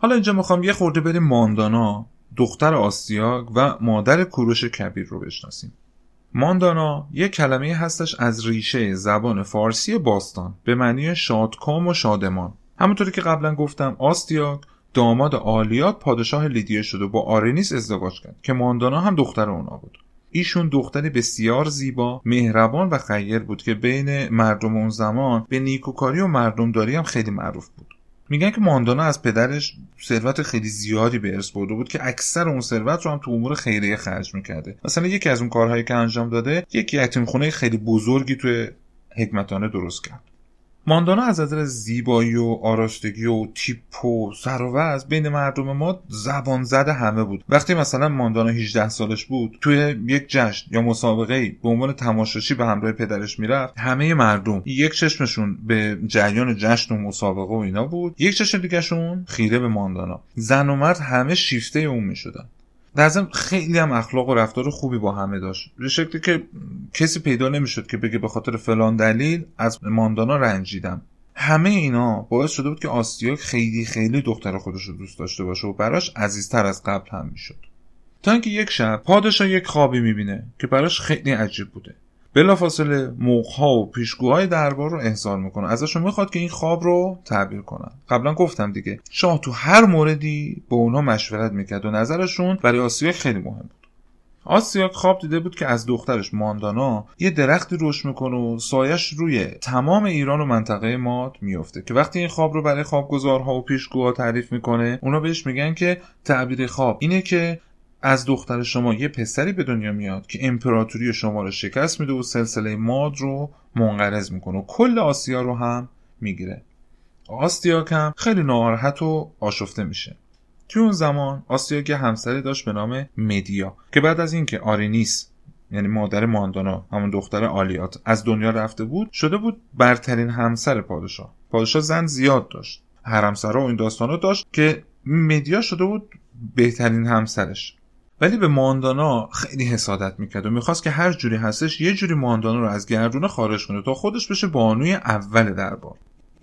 حالا اینجا می‌خوام یه خورده بریم ماندانا دختر آسیاگ و مادر کوروش کبیر رو بشناسیم. ماندانا یک کلمه هستش از ریشه زبان فارسی باستان به معنی شادکام و شادمان. همونطوری که قبلا گفتم آستیاگ داماد آلیات پادشاه لیدیه شد و با آرنیس ازدواج کرد که ماندانا هم دختر اونا بود. ایشون دختری بسیار زیبا مهربان و خیر بود که بین مردم اون زمان به نیکوکاری و مردمداری هم خیلی معروف بود. میگن که ماندانا از پدرش ثروت خیلی زیادی به ارث برده بود که اکثر اون ثروت رو هم تو امور خیریه خرج می‌کرده. مثلا یکی از اون کارهایی که انجام داده یک یتیم خونه خیلی بزرگی توی حکمتانه درست کرد. ماندانا از نظر زیبایی و آراستگی و تیپ و سر و بین مردم ما زبان زده همه بود. وقتی مثلا ماندانا 18 سالش بود توی یک جشن یا مسابقه به عنوان تماشاچی به همراه پدرش می‌رفت همه مردم یک چشمشون به جریان جشن و مسابقه و اینا بود یک چشم دیگهشون خیره به ماندانا. زن و مرد همه شیفته اون می‌شدن. در ضمن خیلی هم اخلاق و رفتار خوبی با همه داشت. به شکلی که کسی پیدا نمی‌شد که بگه به خاطر فلان دلیل از ماندانا رنجیدم. همه اینا باعث شده بود که آستیاک خیلی خیلی دختر خودش رو دوست داشته باشه و براش عزیزتر از قبل هم می‌شد. تا اینکه یک شب پادشاه یک خوابی می‌بینه که براش خیلی عجیب بوده. بلافاصله موقها و پیشگوهای دربار رو احضار می‌کنه ازشون می‌خواد که این خواب رو تعبیر کنن. قبلا گفتم دیگه شاه تو هر موردی با اونها مشورت می‌کرد و نظرشون برای آسیا خیلی مهم بود. آسیاک خواب دیده بود که از دخترش ماندانا یه درختی رشد می‌کنه و سایش روی تمام ایران و منطقه ماد میفته که وقتی این خواب رو برای خوابگزارها و پیشگوها تعریف می‌کنه اونا بهش میگن که تعبیر خواب اینه که از دختر شما یه پسری به دنیا میاد که امپراتوری شما رو شکست میده و سلسله ماد رو منقرض می‌کنه و کل آسیا رو هم می‌گیره. آستیاک هم خیلی ناراحت و آشفته میشه. توی اون زمان آستیاک یه همسری داشت به نام مدیا که بعد از اینکه آرینیس یعنی مادر ماندانا همون دختر آلیات از دنیا رفته بود شده بود برترین همسر پادشاه. پادشاه زن زیاد داشت. حرمسرا و این داستانا داشت که مدیا شده بود بهترین همسرش. ولی به ماندانا خیلی حسادت می‌کرد و می‌خواست که هر جوری هستش یه جوری ماندانا رو از گردونه خارج کنه تا خودش بشه بانوی اول دربار.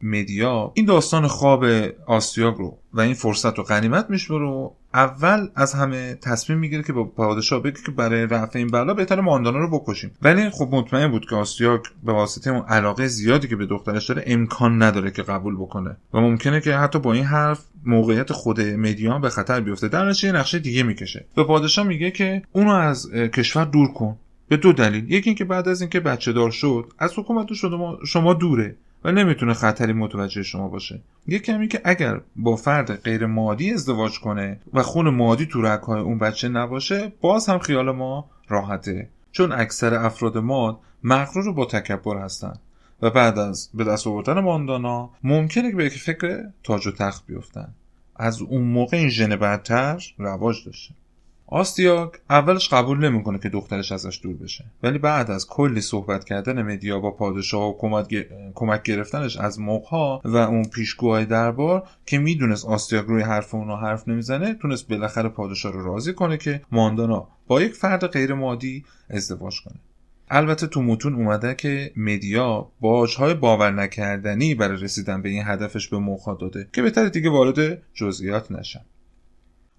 مدیا این داستان خواب آسیاگ رو و این فرصت رو غنیمت میشمره و اول از همه تصمیم می‌گیره که با پادشاه بگه که برای رفع این بلا بهتر ماندانا رو بکشیم. ولی خب مطمئن بود که آسیاگ به واسطه اون علاقه زیادی که به دخترش داره امکان نداره که قبول بکنه و ممکنه که حتی با این حرف موقعیت خود مدیان به خطر بیفته. در نتیجه نقشه دیگه می‌کشه. به پادشاه میگه که اونو از کشور دور کن. به دو دلیل. یکی اینکه بعد از اینکه بچه دار شد از حکومت شما شما دوره. و نمی‌تونه خطری متوجه شما باشه. یه کمی که اگر با فرد غیر مادی ازدواج کنه و خون مادی تو رگهای اون بچه نباشه باز هم خیال ما راحته. چون اکثر افراد ماد مغرور رو با تکبر هستن و بعد از به دست آوردن ماندانا ممکنه که به فکر تاج و تخت بیفتن. از اون موقع این ژن برتر رواج داشته. آستیاک اولش قبول نمی‌کنه که دخترش ازش دور بشه. ولی بعد از کلی صحبت کردن مدیا با پادشاه و کمک گرفتنش از موقها و اون پیشگوهای دربار که می‌دونست آستیاک روی حرف اونا حرف نمی‌زنه تونست بالاخره پادشاه رو راضی کنه که ماندانا با یک فرد غیر مادی ازدواج کنه. البته تو متون اومده که مدیا باجهای باور نکردنی برای رسیدن به این هدفش به موقع داده که بهتر دیگه وارد جزئیات نشم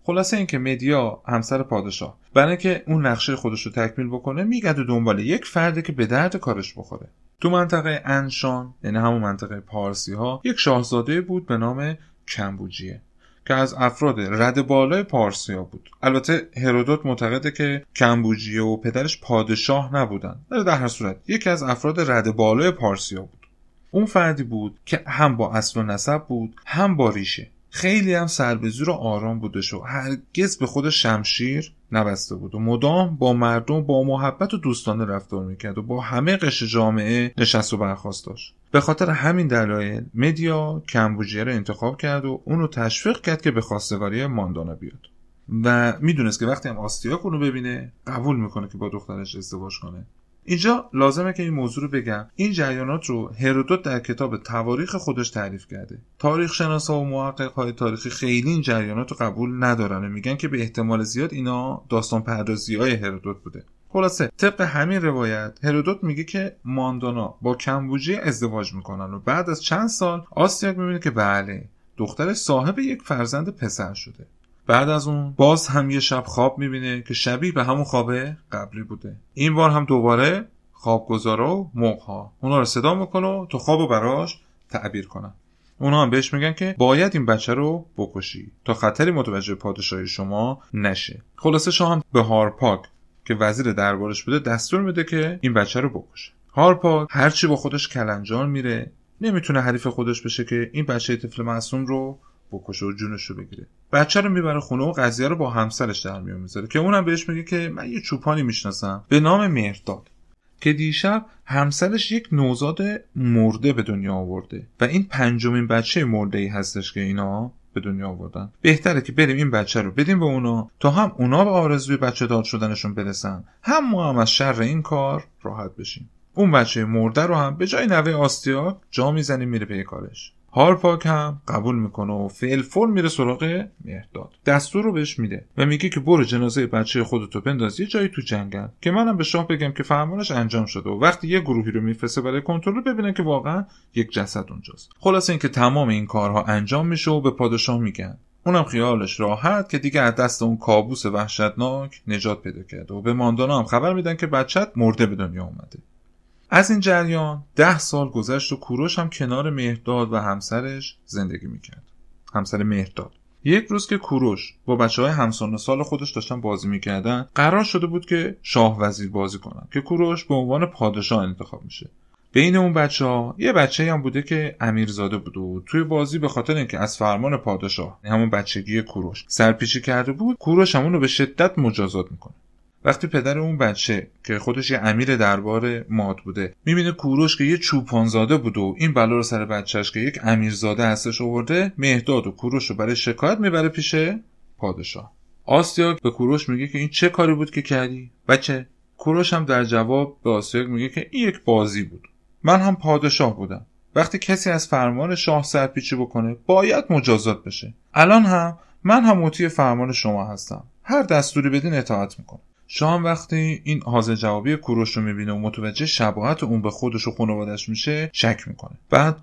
خلاصه اینکه مدیا همسر پادشاه برای اینکه اون نقشه خودش رو تکمیل بکنه میگرده دنبال یک فرده که به درد کارش بخوره. تو منطقه انشان یعنی همون منطقه پارسی ها یک شاهزاده بود به نام کمبوجیه که از افراد رد بالای پارسیا بود. البته هرودوت معتقده که کمبوجیه و پدرش پادشاه نبودن. ولی در هر صورت یکی از افراد رد بالای پارسیا بود. اون فردی بود که هم با اصل و نسب بود هم با ریشه. خیلی هم سر به زور آرام بودش و هرگز به خود شمشیر نبسته بود. و مدام با مردم با محبت و دوستانه رفتار می‌کرد و با همه قش جامعه نشست و برخواست داشت. به خاطر همین دلایل مدیا کمبوجیه رو انتخاب کرد و اونو تشویق کرد که به خواستگاری ماندانا بیاد. و می‌دونست که وقتی هم آستیاک اونو ببینه قبول می‌کنه که با دخترش ازدواج کنه. اینجا لازمه که این موضوع رو بگم. این جریانات رو هرودوت در کتاب تواریخ خودش تعریف کرده. تاریخ شناسا و محقق های تاریخی خیلی این جریانات رو قبول ندارن و میگن که به احتمال زیاد اینا داستان پردازی های هرودوت بوده. خلاصه طبق همین روایت هرودوت میگه که ماندانا با کمبوجی ازدواج می‌کنن و بعد از چند سال آستیاک می‌بینه که بله دختر صاحب یک فرزند پسر شده. بعد از اون باز هم یه شب خواب می‌بینه که شبیه به همون خواب قبلی بوده. این بار هم دوباره خوابگزارا و موقها اونا رو صدا می‌کنه تو خواب براش تعبیر کنن. اونا هم بهش میگن که باید این بچه رو بکشی تا خطری متوجه پادشاهی شما نشه. خلاصه شاه هم به هارپاک که وزیر دربارش بوده دستور میده که این بچه رو بکشه. هارپاک هرچی با خودش کلنجار میره نمی‌تونه حریف خودش بشه که این بچه طفل معصوم رو بکشه و جونش رو بگیره. بچه رو می‌بره خونه و قضیه رو با همسرش در میون می‌ذاره که اونم بهش میگه که من یه چوپانی می‌شناسم به نام مهرداد که دیشب همسرش یک نوزاد مرده به دنیا آورده و این پنجمین بچه مرده ای هستش که اینا به دنیا آوردن. بهتره که بریم این بچه رو بدیم به اونا تا هم اونا به آرزوی بچه دار شدنشون برسن. هم ما هم از شر این کار راحت بشیم. اون بچه مرده رو هم به جای نوه آستیاک جا می‌زنیم میره به کارش. هارپاک هم قبول می‌کنه و فعل فور میره سراغ مهرداد. دستور رو بهش میده و میگه که برو جنازه بچه خودتو بنداز یه جایی تو جنگل که منم به شاه بگم که فرمانش انجام شده و وقتی یه گروهی رو میفرسته برای کنترل ببینن که واقعا یک جسد اونجاست. خلاصه اینکه تمام این کارها انجام میشه و به پادشاه میگن. اونم خیالش راحت که دیگه از دست اون کابوس وحشتناک نجات پیدا کرده و به ماندانا هم خبر میدن که بچت مرده به دنیا اومده. از این جریان ده سال گذشت و کوروش هم کنار مهرداد و همسرش زندگی می‌کرد. همسر مهرداد. یک روز که کوروش با بچه های همسان سال خودش داشتن بازی می‌کردن قرار شده بود که شاه وزیر بازی کنن که کوروش به عنوان پادشاه انتخاب میشه. بین اون بچه ها یه بچه هم بوده که امیرزاده بوده و توی بازی به خاطر اینکه از فرمان پادشاه همون بچگی کوروش سرپیچی کرده بود کوروش همون رو به شدت مجازات می‌کنه. وقتی پدر اون بچه که خودش یه امیر دربار ماد بوده می‌بینه کوروش که یه چوپانزاده بود و این بلا رو سر بچهش که یک امیرزاده هستش آورده مهداد و کوروش رو برای شکایت می‌بره پیش پادشاه. آسیاک به کوروش میگه که این چه کاری بود که کردی؟ بچه کوروش هم در جواب به آسیاک میگه که این یک بازی بود. من هم پادشاه بودم. وقتی کسی از فرمان شاه سرپیچی بکنه باید مجازات بشه. الان هم من هم مطیع فرمان شما هستم. هر دستوری بدین اطاعت می‌کنم. شام وقتی این حاضر جوابی کوروش رو می‌بینه و متوجه شباهت اون به خودش و خانوادش میشه شک می‌کنه. بعد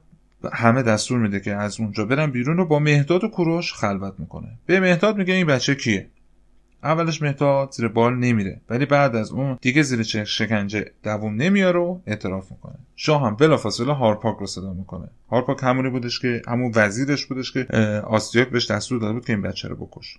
همه دستور میده که از اونجا برن بیرون و با مهداد و کوروش خلوت می‌کنه. به مهداد میگه این بچه کیه؟ اولش مهداد زیر بار نمیره ولی بعد از اون دیگه زیر شکنجه دووم نمیاره و اعتراف می‌کنه. شاه هم بلافاصله هارپاک رو صدا می‌کنه. هارپاک همونی بودش که همون وزیرش بودش که آستیاک بهش دستور داده بود که این بچه رو بکش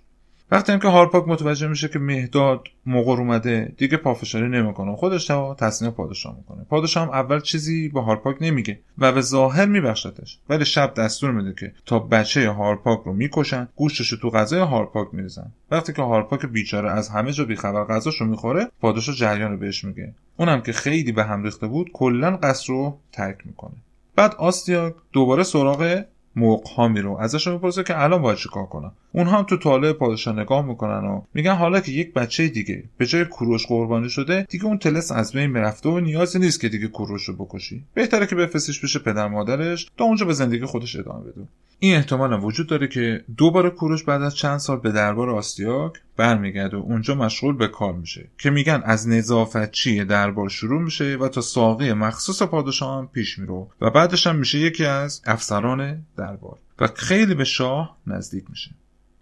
وقتی که هارپاک متوجه میشه که مهداد مقر اومده دیگه پافشاری نمی‌کنه. خودشو تسلیم پادشاه می‌کنه. پادشاه هم اول چیزی به هارپاک نمیگه و به ظاهر میبخشتش ولی شب دستور میده که تا بچه هارپاک رو می‌کشن گوشتش تو غذای هارپاک میریزن. وقتی که هارپاک بیچاره از همه جا بیخبر غذاشو می‌خوره پادشاه جریان رو بهش میگه. اونم که خیلی به هم ریخته بود کلا قصر رو ترک می‌کنه. بعد آستیاک دوباره سراغ موقها میرو ازشون می‌پرسه که الان باید چیکار کنم؟ اونها هم تو طالع پادشاه نگاه می‌کنن و میگن حالا که یک بچه دیگه به جای کوروش قربانی شده دیگه اون تلس از بین می‌رفته و نیازی نیست که دیگه کوروش رو بکشی. بهتره که بفرستیش بشه پدر مادرش تا اونجا به زندگی خودش ادامه بده. این احتمال وجود داره که دوباره کوروش بعد از چند سال به دربار آستیاک برمیگرده و اونجا مشغول به کار میشه که میگن از نظافتچی دربار شروع میشه و تا ساقی مخصوص پادشاه هم پیش میره و بعدش هم میشه یکی از افسران دربار و خیلی به شاه نزدیک میشه.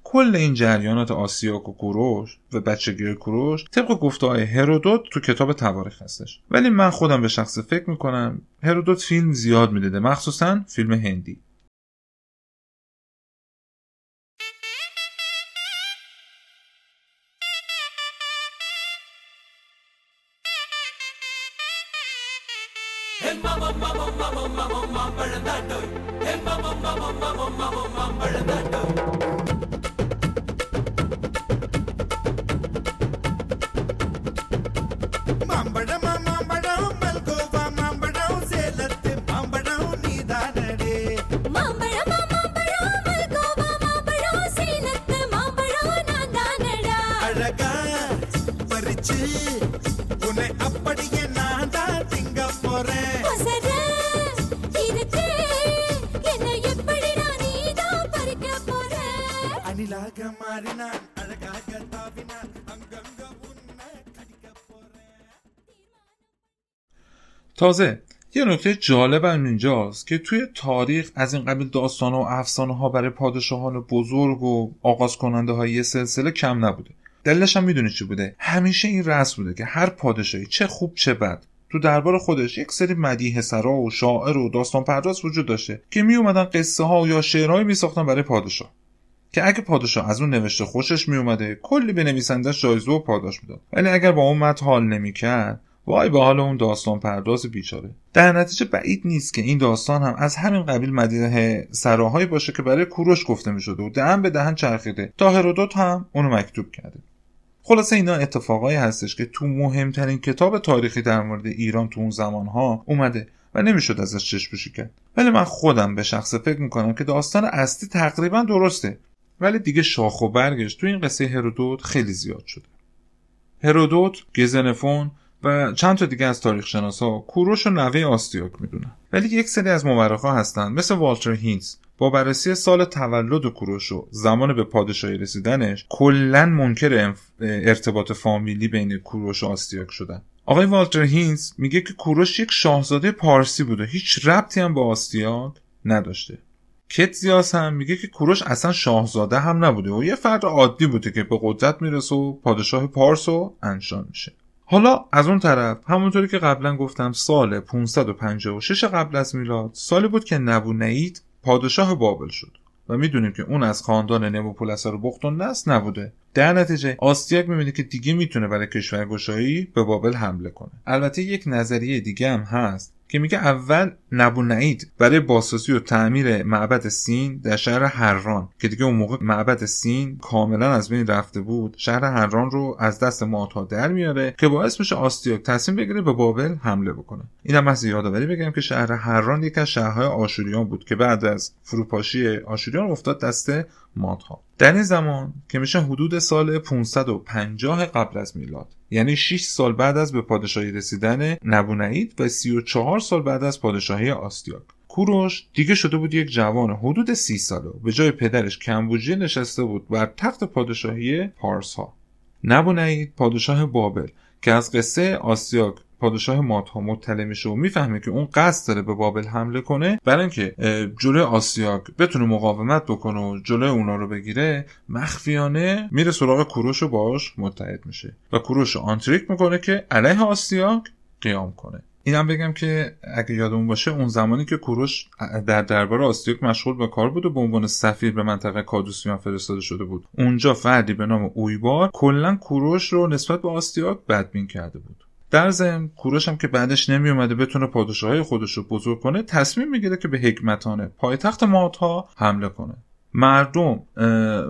کل این جریانات آسیاک و کوروش و بچگی کوروش طبق گفته های هرودوت تو کتاب تواریخ هستش. ولی من خودم به شخص فکر می‌کنم هرودوت فیلم زیاد می‌دیده مخصوصا فیلم هندی. تازه یه نکته جالب هم اینجاست که توی تاریخ از این قبیل داستان و افسانه ها برای پادشاهان بزرگ و آغاز کننده های یه سلسله کم نبوده. دلش هم می‌دونی چی بوده؟ همیشه این رسم بوده که هر پادشاهی چه خوب چه بد. تو دربار خودش یک سری مدیه سرا و شاعر و داستان پرداز وجود داشته که می اومدن قصه ها یا شعرهایی می ساختن برای پادشاه. که اگه پادشاه از اون نوشته خوشش می اومده کلی به نویسندش جایزه و پاداش می‌داد. ولی اگر با اون متن حال نمی‌کرد وای به حال اون داستان پرداز بیچاره. در نتیجه بعید نیست که این داستان هم از همین قبیل مدیه سراهایی باشه که برای کوروش گفته می شده و دهن به دهن چرخیده. تا هرودوت هم اونو مکتوب کرده. خلاصه اینا اتفاقایی هستش که تو مهمترین کتاب تاریخی در مورد ایران تو اون زمانها اومده و نمی‌شد ازش چشم کرد. ولی من خودم به شخص فکر می‌کنم که داستان اصلی تقریبا درسته. ولی دیگه شاخ و برگش تو این قصه هرودوت خیلی زیاد شده. هرودوت گزنفون و چند تا دیگه از تاریخ شناسا کوروش و نوه آستیاک می‌دونن. ولی یک سری از مورخا هستن مثل والتر هینز. با بررسی سال تولد کوروش و زمان به پادشاهی رسیدنش کلا منکر ارتباط فامیلی بین کوروش و آستیاک شدن. آقای والتر هینز میگه که کوروش یک شاهزاده پارسی بوده. هیچ ربطی هم با آستیاک نداشته. کتزیاس هم میگه که کوروش اصلا شاهزاده هم نبوده و یه فرد عادی بوده که به قدرت می‌رسه و پادشاه پارس و انشان میشه. حالا از اون طرف همونطوری که قبلا گفتم سال 556 قبل از میلاد سالی بود که نبونید پادشاه بابل شد. و می‌دونیم که اون از خاندان نموپولسر و بختون نست نبوده. در نتیجه آستیاک می‌بینه که دیگه می‌تونه برای کشورگشایی به بابل حمله کنه. البته یک نظریه دیگه هم هست که میگه اول نبونعید برای بازسازی و تعمیر معبد سین در شهر هران که دیگه اون موقع معبد سین کاملا از بین رفته بود. شهر هران رو از دست ماتا در میاره که باعث میشه آستیاک تصمیم بگیره به بابل حمله بکنه. اینم محض یادآوری بگم که شهر هران یکی از شهرهای آشوریان بود که بعد از فروپاشی آشوریان افتاد دست مادها. در این زمان که میشه حدود سال 550 قبل از میلاد یعنی 6 سال بعد از به پادشاهی رسیدن نبونعید و 34 سال بعد از پادشاهی آستیاک کوروش دیگه شده بود یک جوان حدود سی ساله به جای پدرش کمبوجیه نشسته بود بر تخت پادشاهی پارس ها نبونعید پادشاه بابل که از قصه آسیاک پادشاه ماتها مطلع میشه و می‌فهمه که اون قصد داره به بابل حمله کنه برای اینکه جلوی آسیاک بتونه مقاومت بکنه و جلوی اونا رو بگیره مخفیانه میره سراغ کوروش و باش متحد میشه و کوروش آنتریک می‌کنه که علیه آسیاک قیام کنه. اینم بگم که اگه یادمون باشه اون زمانی که کوروش در دربار آستیاک مشغول به کار بود و به عنوان سفیر به منطقه کادوسیان فرستاده شده بود. اونجا فردی به نام اویبار کلا کوروش رو نسبت به آستیاک بدبین کرده بود. در ضمن کوروش هم که بعدش نمی اومده بتونه پادشاهی خودش رو بزرگ کنه تصمیم می‌گیره که به حکمتانه پایتخت مادها حمله کنه. مردم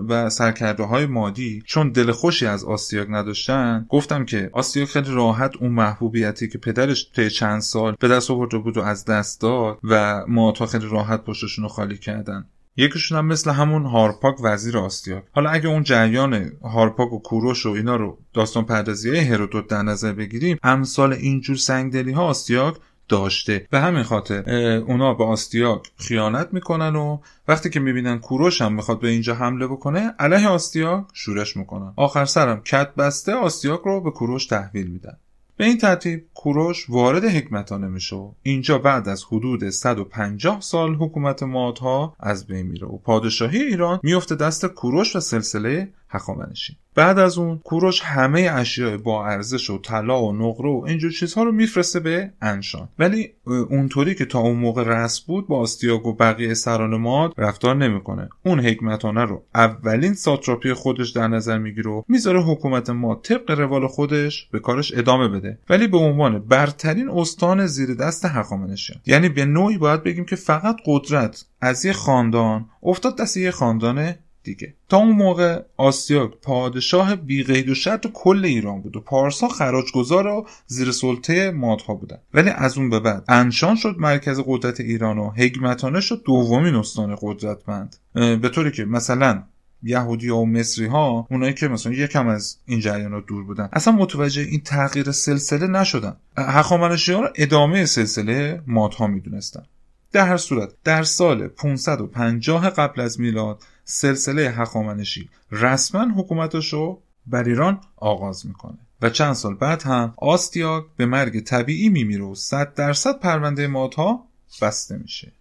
و سرکرده های مادی چون دل خوشی از آسیاک نداشتن گفتم که آسیاک خیلی راحت اون محبوبیتی که پدرش طی چند سال به دست آورده بود و از دست داد و مادها خیلی راحت پشتشون رو خالی کردن. یکیشون هم مثل همون هارپاک وزیر آستیاک حالا اگه اون جریان هارپاک و کوروش و اینا رو داستان پردازی های هرودوت در نظر بگیریم امثال اینجور سنگدلی ها آستیاک داشته. به همین خاطر اونا به آستیاک خیانت می‌کنن و وقتی که می‌بینن کوروش هم می‌خواد به اینجا حمله بکنه علیه آستیاک شورش می‌کنن. آخر سرم کت بسته آستیاک رو به کوروش تحویل میدن. به این ترتیب کوروش وارد حکمتانه میشه اینجا بعد از حدود 150 سال حکومت مادها از بین میره و پادشاهی ایران میفته دست کوروش و سلسله هخامنشی. بعد از اون کوروش همه اشیاء با ارزش و طلا و نقره و اینجور چیزها رو میفرسته به انشان. ولی اونطوری که تا اون موقع رسم بود با آستیاگ و بقیه سران ماد رفتار نمی‌کنه. اون حکمتانه رو اولین ساتراپی خودش در نظر می‌گیره و می‌ذاره حکومت ما طبق روال خودش به کارش ادامه بده. ولی به عنوان برترین استان زیر دست هخامنشیان. یعنی به نوعی باید بگیم که فقط قدرت از یه خاندان افتاد دست یه خاندان دیگه. تا اون موقع آسیاک پادشاه بیقید و شرط و کل ایران بود و پارسا خراجگذار و زیر سلطه مادها بودن. ولی از اون به بعد انشان شد مرکز قدرت ایران و حکمتانه شد دومین استان قدرتمند. به طوری که مثلا یهودی و مصری ها اونایی که مثلا یکم از این جریانات دور بودن اصلا متوجه این تغییر سلسله نشدن. هخامنشی ها رو ادامه سلسله مادها می‌دونستن. در هر صورت در سال 550 قبل از میلاد سلسله هخامنشی. رسما حکومتش رو بر ایران آغاز می‌کنه. و چند سال بعد هم آستیاک به مرگ طبیعی میمیره و 100 درصد پرونده مادها بسته میشه.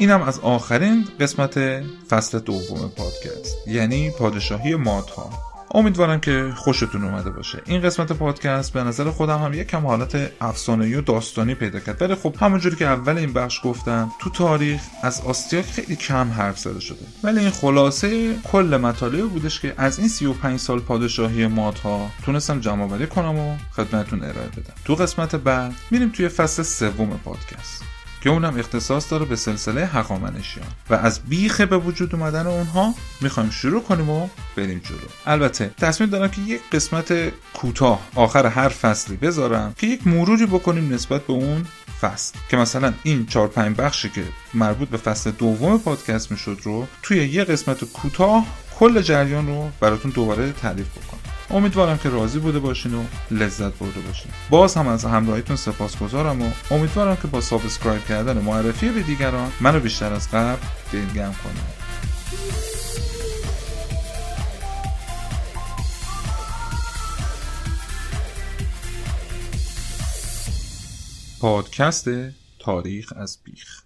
اینم از آخرین قسمت فصل دوم پادکست یعنی پادشاهی مادها. امیدوارم که خوشتون اومده باشه. این قسمت پادکست به نظر خودم هم یک کم حالت افسانه‌ای و داستانی پیدا کرد. ولی خب همونجوری که اول این بخش گفتم تو تاریخ از آستیاک خیلی کم حرف زده شده. ولی این خلاصه کل مطالبی بودش که از این 35 سال پادشاهی مادها تونستم جمع کنم و خدمتتون ارائه بدم. تو قسمت بعد میریم توی فصل سوم پادکست. که اونم اختصاص داره به سلسله هخامنشیان. و از بیخ به وجود اومدن اونها می‌خوایم شروع کنیم و بریم جلو. البته تصمیم دارم که یک قسمت کوتاه آخر هر فصلی بذارم که یک مروری بکنیم نسبت به اون فصل. که مثلا این چهار پنج بخشی که مربوط به فصل دوم پادکست می‌شد رو توی یه قسمت کوتاه کل جریان رو براتون دوباره تعریف بکنم. امیدوارم که راضی بوده باشین و لذت برده باشین. باز هم از همراهیتون سپاسگزارم و امیدوارم که با سابسکرایب کردن معرفی به دیگران منو بیشتر از قبل دلگرم کنید. پادکست تاریخ از بیخ.